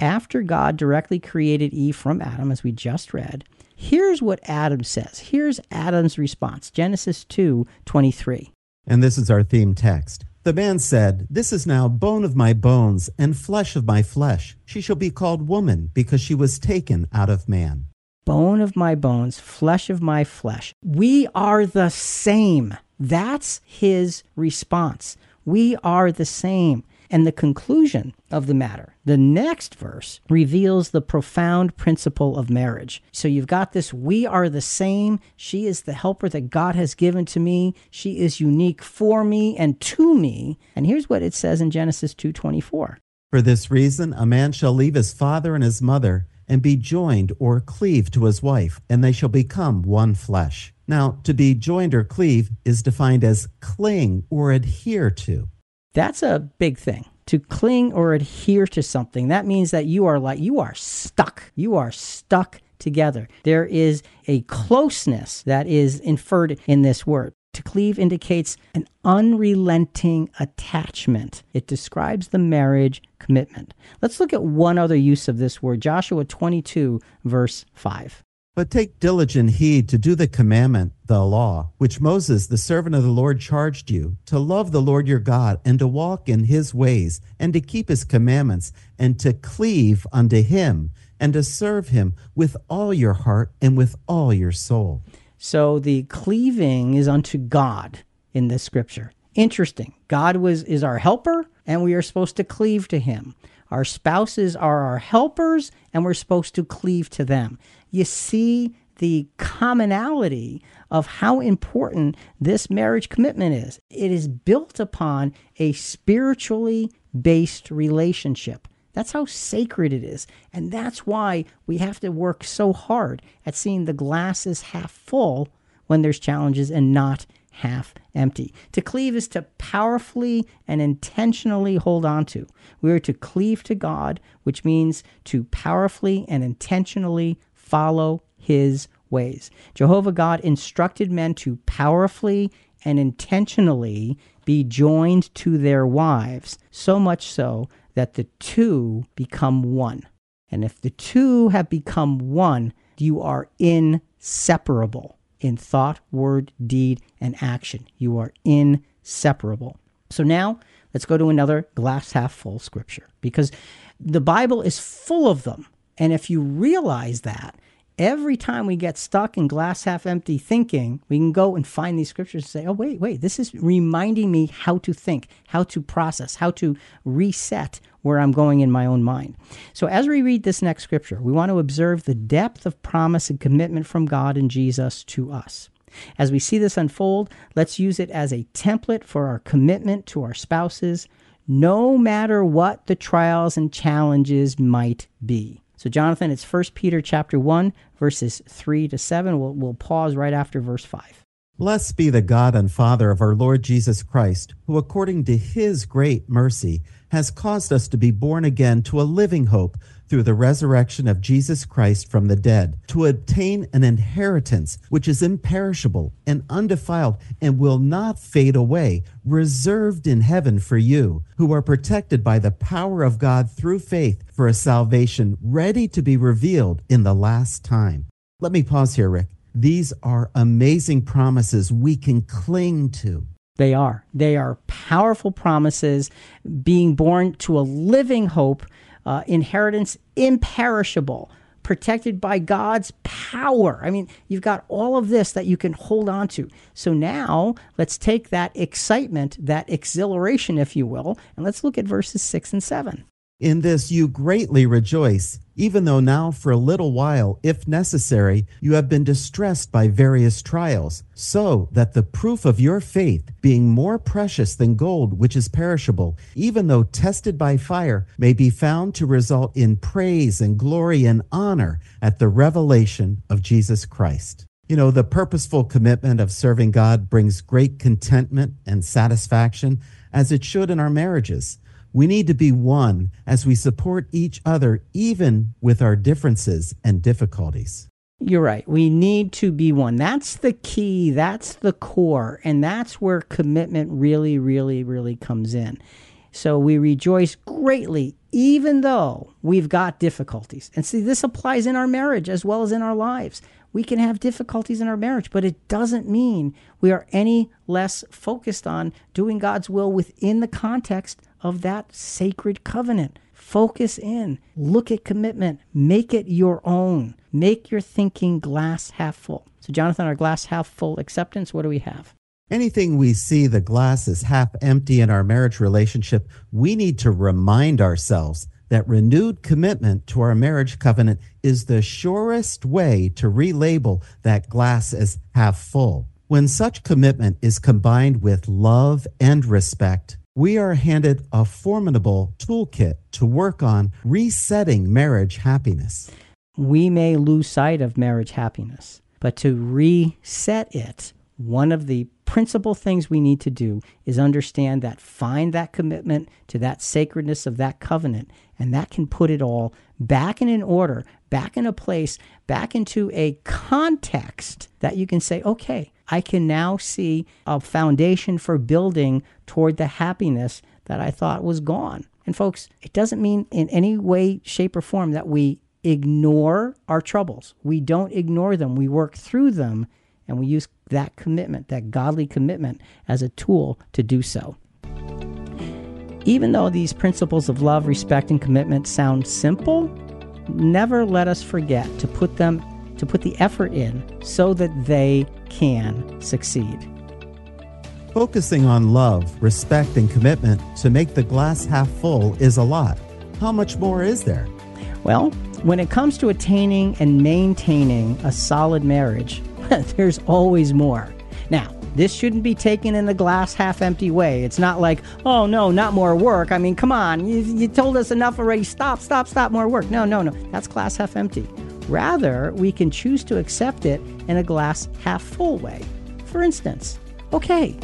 [SPEAKER 2] After God directly created Eve from Adam, as we just read, here's what Adam says. Here's Adam's response Genesis 2 23.
[SPEAKER 3] And this is our theme text. The man said, This is now bone of my bones and flesh of my flesh. She shall be called woman because she was taken out of man.
[SPEAKER 2] Bone of my bones, flesh of my flesh. We are the same. That's his response. We are the same. And the conclusion of the matter, the next verse, reveals the profound principle of marriage. So you've got this we are the same. She is the helper that God has given to me. She is unique for me and to me. And here's what it says in Genesis 2:24.
[SPEAKER 3] For this reason a man shall leave his father and his mother and be joined or cleave to his wife, and they shall become one flesh. Now, to be joined or cleave is defined as cling or adhere to.
[SPEAKER 2] That's a big thing. To cling or adhere to something, that means that you are like, you are stuck. You are stuck together. There is a closeness that is inferred in this word. To cleave indicates an unrelenting attachment. It describes the marriage commitment. Let's look at one other use of this word Joshua 22, verse 5.
[SPEAKER 3] But take diligent heed to do the commandment, the law, which Moses, the servant of the Lord, charged you, to love the Lord your God, and to walk in his ways, and to keep his commandments, and to cleave unto him, and to serve him with all your heart and with all your soul.
[SPEAKER 2] So the cleaving is unto God in this scripture. Interesting. God was is our helper and we are supposed to cleave to him. Our spouses are our helpers and we're supposed to cleave to them. You see the commonality of how important this marriage commitment is. It is built upon a spiritually based relationship. That's how sacred it is. And that's why we have to work so hard at seeing the glasses half full when there's challenges and not half empty. To cleave is to powerfully and intentionally hold on to. We are to cleave to God, which means to powerfully and intentionally follow his ways. Jehovah God instructed men to powerfully and intentionally be joined to their wives, so much so that the two become one. And if the two have become one, you are inseparable in thought, word, deed, and action. You are inseparable. So now let's go to another glass half full scripture because the Bible is full of them. And if you realize that, every time we get stuck in glass half empty thinking, we can go and find these scriptures and say, oh, wait, wait, this is reminding me how to think, how to process, how to reset where I'm going in my own mind. So, as we read this next scripture, we want to observe the depth of promise and commitment from God and Jesus to us. As we see this unfold, let's use it as a template for our commitment to our spouses, no matter what the trials and challenges might be. So, Jonathan, it's 1 Peter chapter 1, verses 3 to 7. We'll, we'll pause right after verse 5.
[SPEAKER 3] Blessed be the God and Father of our Lord Jesus Christ, who according to his great mercy has caused us to be born again to a living hope through the resurrection of Jesus Christ from the dead, to obtain an inheritance which is imperishable and undefiled and will not fade away, reserved in heaven for you, who are protected by the power of God through faith for a salvation ready to be revealed in the last time. Let me pause here, Rick. These are amazing promises we can cling to.
[SPEAKER 2] They are. They are powerful promises, being born to a living hope, uh, inheritance imperishable, protected by God's power. I mean, you've got all of this that you can hold on to. So now let's take that excitement, that exhilaration, if you will, and let's look at verses six and seven.
[SPEAKER 3] In this you greatly rejoice, even though now for a little while, if necessary, you have been distressed by various trials, so that the proof of your faith, being more precious than gold, which is perishable, even though tested by fire, may be found to result in praise and glory and honor at the revelation of Jesus Christ. You know, the purposeful commitment of serving God brings great contentment and satisfaction, as it should in our marriages. We need to be one as we support each other, even with our differences and difficulties.
[SPEAKER 2] You're right. We need to be one. That's the key. That's the core. And that's where commitment really, really, really comes in. So we rejoice greatly, even though we've got difficulties. And see, this applies in our marriage as well as in our lives. We can have difficulties in our marriage, but it doesn't mean we are any less focused on doing God's will within the context of that sacred covenant. Focus in, look at commitment, make it your own, make your thinking glass half full. So, Jonathan, our glass half full acceptance, what do we have?
[SPEAKER 3] Anything we see the glass is half empty in our marriage relationship, we need to remind ourselves that renewed commitment to our marriage covenant is the surest way to relabel that glass as half full. When such commitment is combined with love and respect, we are handed a formidable toolkit to work on resetting marriage happiness.
[SPEAKER 2] We may lose sight of marriage happiness, but to reset it, one of the principal things we need to do is understand that, find that commitment to that sacredness of that covenant, and that can put it all back in an order, back in a place, back into a context that you can say, okay, I can now see a foundation for building toward the happiness that I thought was gone. And folks, it doesn't mean in any way, shape, or form that we ignore our troubles. We don't ignore them, we work through them, and we use that commitment, that godly commitment, as a tool to do so. Even though these principles of love, respect, and commitment sound simple, never let us forget to put them to put the effort in so that they can succeed.
[SPEAKER 3] Focusing on love, respect, and commitment to make the glass half full is a lot. How much more is there?
[SPEAKER 2] Well, when it comes to attaining and maintaining a solid marriage, there's always more. Now, this shouldn't be taken in the glass half empty way. It's not like, oh no, not more work. I mean, come on, you, you told us enough already. Stop, stop, stop, more work. No, no, no. That's glass half empty. Rather, we can choose to accept it in a glass half full way. For instance, okay,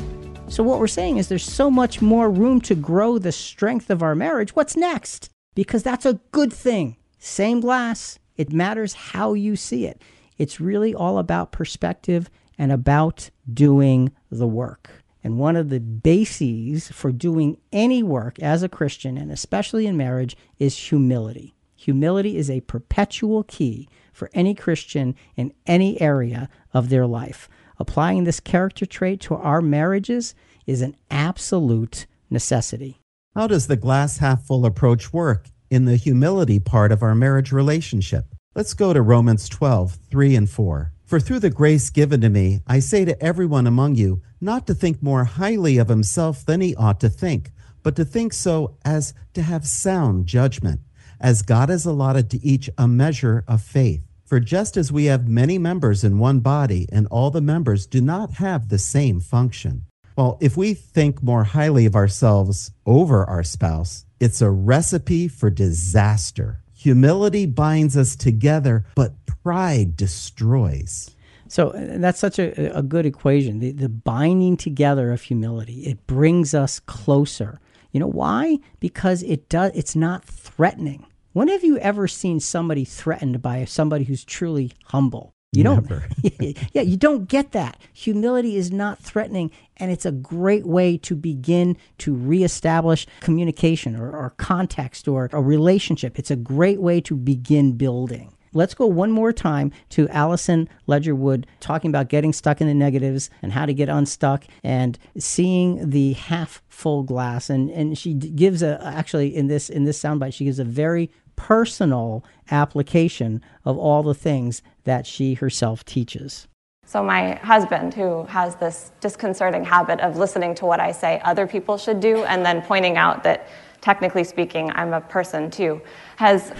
[SPEAKER 2] so what we're saying is there's so much more room to grow the strength of our marriage. What's next? Because that's a good thing. Same glass, it matters how you see it. It's really all about perspective and about doing the work. And one of the bases for doing any work as a Christian, and especially in marriage, is humility. Humility is a perpetual key for any Christian in any area of their life. Applying this character trait to our marriages is an absolute necessity.
[SPEAKER 3] How does the glass half full approach work in the humility part of our marriage relationship? Let's go to Romans 12, 3 and 4. For through the grace given to me, I say to everyone among you, not to think more highly of himself than he ought to think, but to think so as to have sound judgment as God has allotted to each a measure of faith. For just as we have many members in one body, and all the members do not have the same function. Well, if we think more highly of ourselves over our spouse, it's a recipe for disaster. Humility binds us together, but pride destroys.
[SPEAKER 2] So uh, that's such a, a good equation. The, the binding together of humility, it brings us closer. You know why? Because it does it's not threatening. When have you ever seen somebody threatened by somebody who's truly humble? You don't. yeah, you don't get that. Humility is not threatening, and it's a great way to begin to reestablish communication or, or context or a relationship. It's a great way to begin building let's go one more time to Alison Ledgerwood talking about getting stuck in the negatives and how to get unstuck and seeing the half full glass. And, and she gives a, actually in this, in this soundbite, she gives a very personal application of all the things that she herself teaches.
[SPEAKER 4] So, my husband, who has this disconcerting habit of listening to what I say other people should do and then pointing out that technically speaking, I'm a person too, has,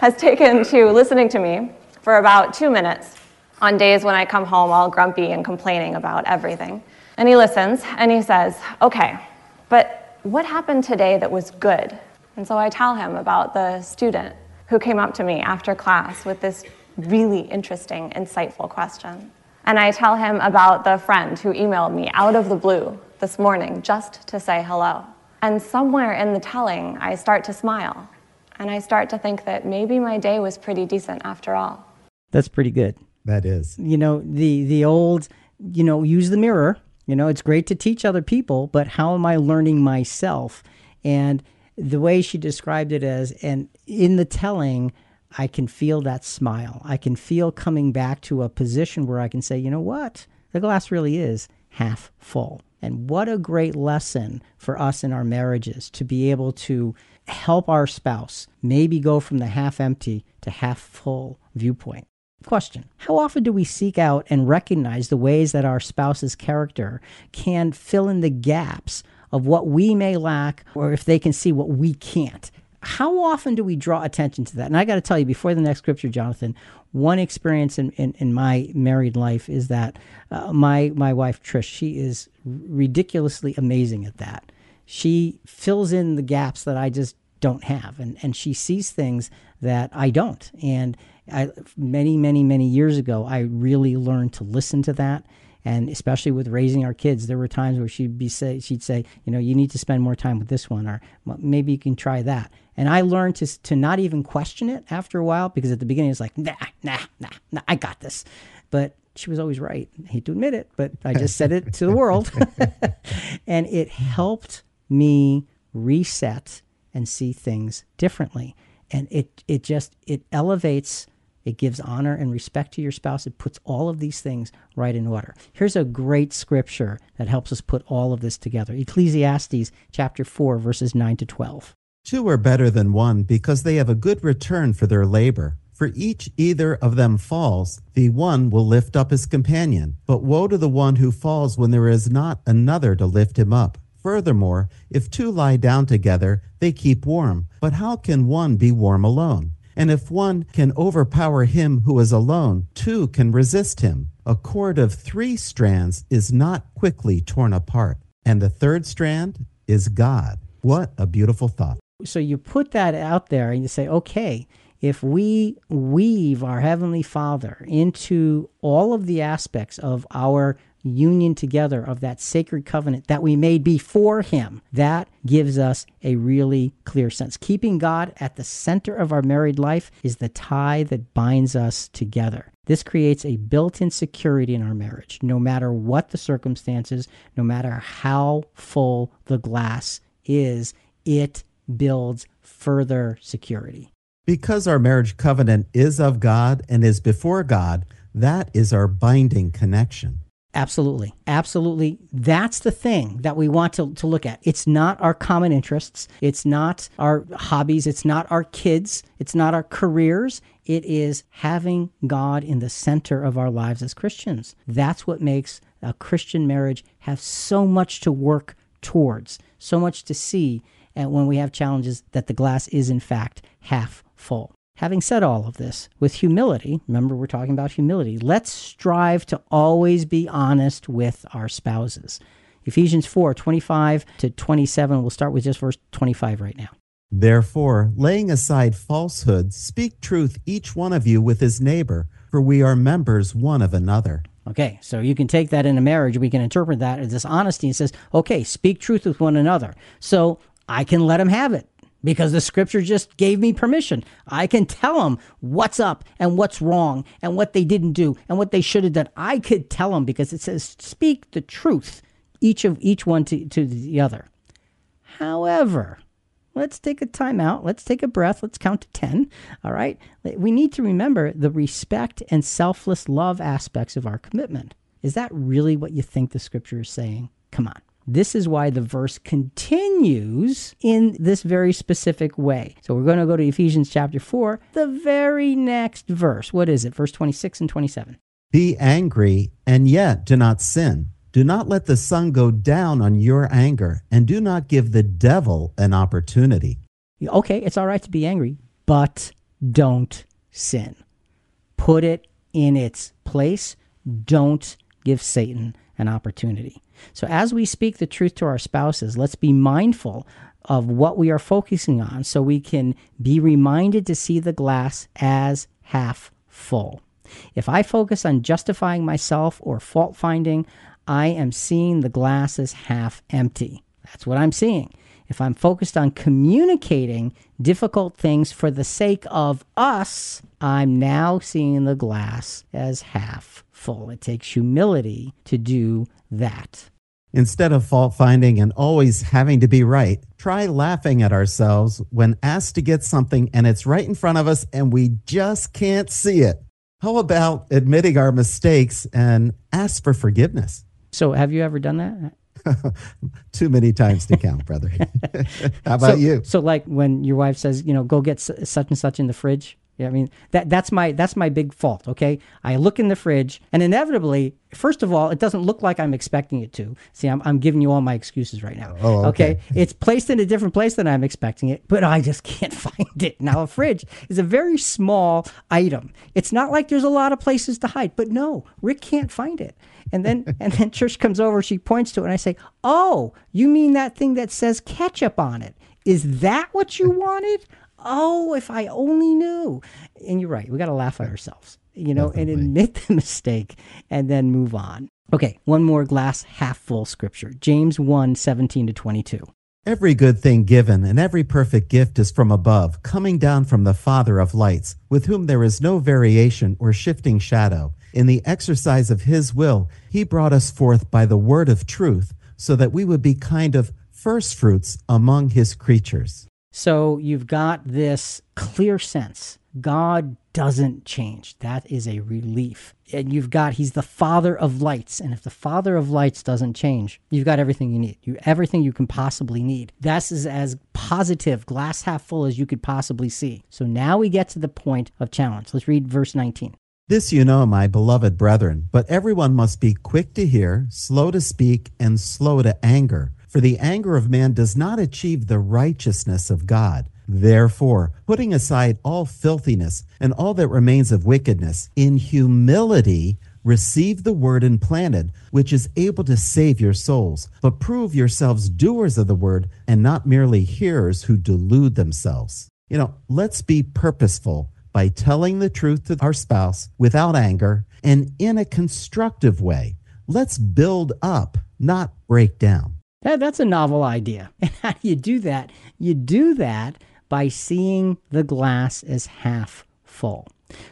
[SPEAKER 4] has taken to listening to me for about two minutes on days when I come home all grumpy and complaining about everything. And he listens and he says, Okay, but what happened today that was good? And so I tell him about the student who came up to me after class with this really interesting, insightful question. And I tell him about the friend who emailed me out of the blue this morning just to say hello. And somewhere in the telling, I start to smile. And I start to think that maybe my day was pretty decent after all.
[SPEAKER 2] That's pretty good.
[SPEAKER 3] That is.
[SPEAKER 2] You know, the the old, you know, use the mirror. You know, it's great to teach other people, but how am I learning myself? And the way she described it as, and in the telling, I can feel that smile. I can feel coming back to a position where I can say, you know what? The glass really is half full. And what a great lesson for us in our marriages to be able to help our spouse maybe go from the half empty to half full viewpoint. Question How often do we seek out and recognize the ways that our spouse's character can fill in the gaps of what we may lack or if they can see what we can't? How often do we draw attention to that? And I got to tell you, before the next scripture, Jonathan, one experience in, in, in my married life is that uh, my, my wife, Trish, she is ridiculously amazing at that. She fills in the gaps that I just don't have, and, and she sees things that I don't. And I, many, many, many years ago, I really learned to listen to that. And especially with raising our kids, there were times where she'd be say, she'd say, you know, you need to spend more time with this one, or maybe you can try that. And I learned to to not even question it after a while because at the beginning it's like, nah, nah, nah, nah, I got this. But she was always right. I hate to admit it, but I just said it to the world, and it helped me reset and see things differently. And it it just it elevates it gives honor and respect to your spouse. It puts all of these things right in order. Here's a great scripture that helps us put all of this together Ecclesiastes chapter 4, verses 9 to 12.
[SPEAKER 3] Two are better than one because they have a good return for their labor. For each either of them falls, the one will lift up his companion. But woe to the one who falls when there is not another to lift him up. Furthermore, if two lie down together, they keep warm. But how can one be warm alone? And if one can overpower him who is alone, two can resist him. A cord of three strands is not quickly torn apart. And the third strand is God. What a beautiful thought.
[SPEAKER 2] So you put that out there and you say, okay, if we weave our Heavenly Father into all of the aspects of our union together of that sacred covenant that we made before Him, that gives us a really clear sense. Keeping God at the center of our married life is the tie that binds us together. This creates a built in security in our marriage, no matter what the circumstances, no matter how full the glass is, it builds further security.
[SPEAKER 3] Because our marriage covenant is of God and is before God, that is our binding connection.
[SPEAKER 2] Absolutely. Absolutely. That's the thing that we want to, to look at. It's not our common interests. It's not our hobbies. It's not our kids. It's not our careers. It is having God in the center of our lives as Christians. That's what makes a Christian marriage have so much to work towards, so much to see and when we have challenges that the glass is in fact half full. Having said all of this, with humility, remember we're talking about humility, let's strive to always be honest with our spouses. Ephesians 4 25 to 27, we'll start with just verse 25 right now.
[SPEAKER 3] Therefore, laying aside falsehood, speak truth each one of you with his neighbor, for we are members one of another.
[SPEAKER 2] Okay, so you can take that in a marriage. We can interpret that as this honesty and says, okay, speak truth with one another. So I can let him have it because the scripture just gave me permission. I can tell them what's up and what's wrong and what they didn't do and what they should have done. I could tell them because it says speak the truth, each of each one to, to the other. However, let's take a time out. Let's take a breath. Let's count to 10. All right. We need to remember the respect and selfless love aspects of our commitment. Is that really what you think the scripture is saying? Come on. This is why the verse continues in this very specific way. So we're going to go to Ephesians chapter 4, the very next verse. What is it? Verse 26 and 27.
[SPEAKER 3] Be angry and yet do not sin. Do not let the sun go down on your anger, and do not give the devil an opportunity.
[SPEAKER 2] Okay, it's all right to be angry, but don't sin. Put it in its place. Don't give Satan an opportunity. So, as we speak the truth to our spouses, let's be mindful of what we are focusing on so we can be reminded to see the glass as half full. If I focus on justifying myself or fault finding, I am seeing the glass as half empty. That's what I'm seeing. If I'm focused on communicating difficult things for the sake of us, I'm now seeing the glass as half It takes humility to do that.
[SPEAKER 3] Instead of fault finding and always having to be right, try laughing at ourselves when asked to get something and it's right in front of us and we just can't see it. How about admitting our mistakes and ask for forgiveness?
[SPEAKER 2] So, have you ever done that?
[SPEAKER 3] Too many times to count, brother. How about
[SPEAKER 2] so,
[SPEAKER 3] you?
[SPEAKER 2] So, like when your wife says, you know, go get such and such in the fridge, yeah, I mean that that's my that's my big fault. Okay, I look in the fridge, and inevitably, first of all, it doesn't look like I'm expecting it to. See, I'm, I'm giving you all my excuses right now.
[SPEAKER 3] Oh, okay.
[SPEAKER 2] okay. It's placed in a different place than I'm expecting it, but I just can't find it. Now, a fridge is a very small item. It's not like there's a lot of places to hide. But no, Rick can't find it. And then and then Trish comes over, she points to it, and I say, "Oh, you mean that thing that says ketchup on it? Is that what you wanted?" Oh, if I only knew. And you're right. We got to laugh at ourselves, you know, Definitely. and admit the mistake and then move on. Okay, one more glass half full scripture James 1 17 to 22.
[SPEAKER 3] Every good thing given and every perfect gift is from above, coming down from the Father of lights, with whom there is no variation or shifting shadow. In the exercise of his will, he brought us forth by the word of truth, so that we would be kind of firstfruits among his creatures.
[SPEAKER 2] So you've got this clear sense God doesn't change. That is a relief. And you've got, he's the father of lights. And if the father of lights doesn't change, you've got everything you need. You, everything you can possibly need. This is as positive, glass half full as you could possibly see. So now we get to the point of challenge. Let's read verse 19.
[SPEAKER 3] This you know, my beloved brethren, but everyone must be quick to hear, slow to speak, and slow to anger for the anger of man does not achieve the righteousness of God. Therefore, putting aside all filthiness and all that remains of wickedness, in humility receive the word implanted, which is able to save your souls. But prove yourselves doers of the word and not merely hearers who delude themselves. You know, let's be purposeful by telling the truth to our spouse without anger and in a constructive way. Let's build up, not break down.
[SPEAKER 2] That, that's a novel idea. And how do you do that? You do that by seeing the glass as half full.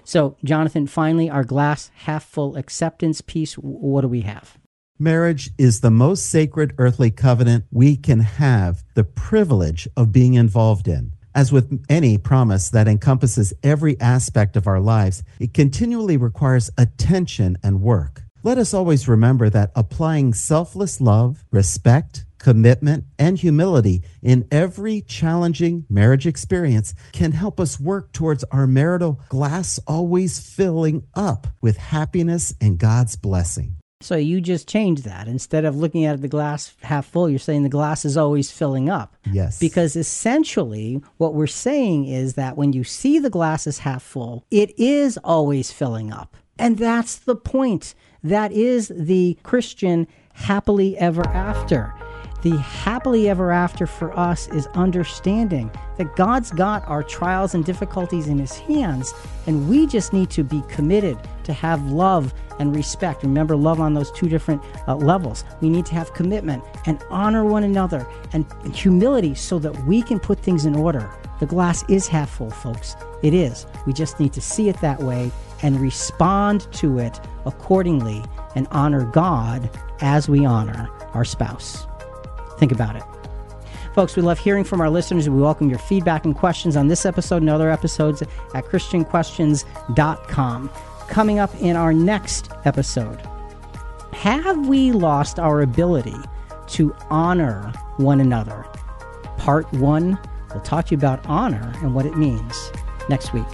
[SPEAKER 2] So, Jonathan, finally, our glass half full acceptance piece, what do we have?
[SPEAKER 3] Marriage is the most sacred earthly covenant we can have the privilege of being involved in. As with any promise that encompasses every aspect of our lives, it continually requires attention and work. Let us always remember that applying selfless love, respect, commitment, and humility in every challenging marriage experience can help us work towards our marital glass always filling up with happiness and God's blessing.
[SPEAKER 2] So you just change that. Instead of looking at the glass half full, you're saying the glass is always filling up.
[SPEAKER 3] Yes.
[SPEAKER 2] Because essentially, what we're saying is that when you see the glass as half full, it is always filling up. And that's the point. That is the Christian happily ever after. The happily ever after for us is understanding that God's got our trials and difficulties in His hands, and we just need to be committed to have love and respect. Remember, love on those two different uh, levels. We need to have commitment and honor one another and, and humility so that we can put things in order. The glass is half full, folks. It is. We just need to see it that way and respond to it accordingly and honor God as we honor our spouse. Think about it. Folks, we love hearing from our listeners. We welcome your feedback and questions on this episode and other episodes at ChristianQuestions.com. Coming up in our next episode, have we lost our ability to honor one another? Part one, we'll talk to you about honor and what it means next week.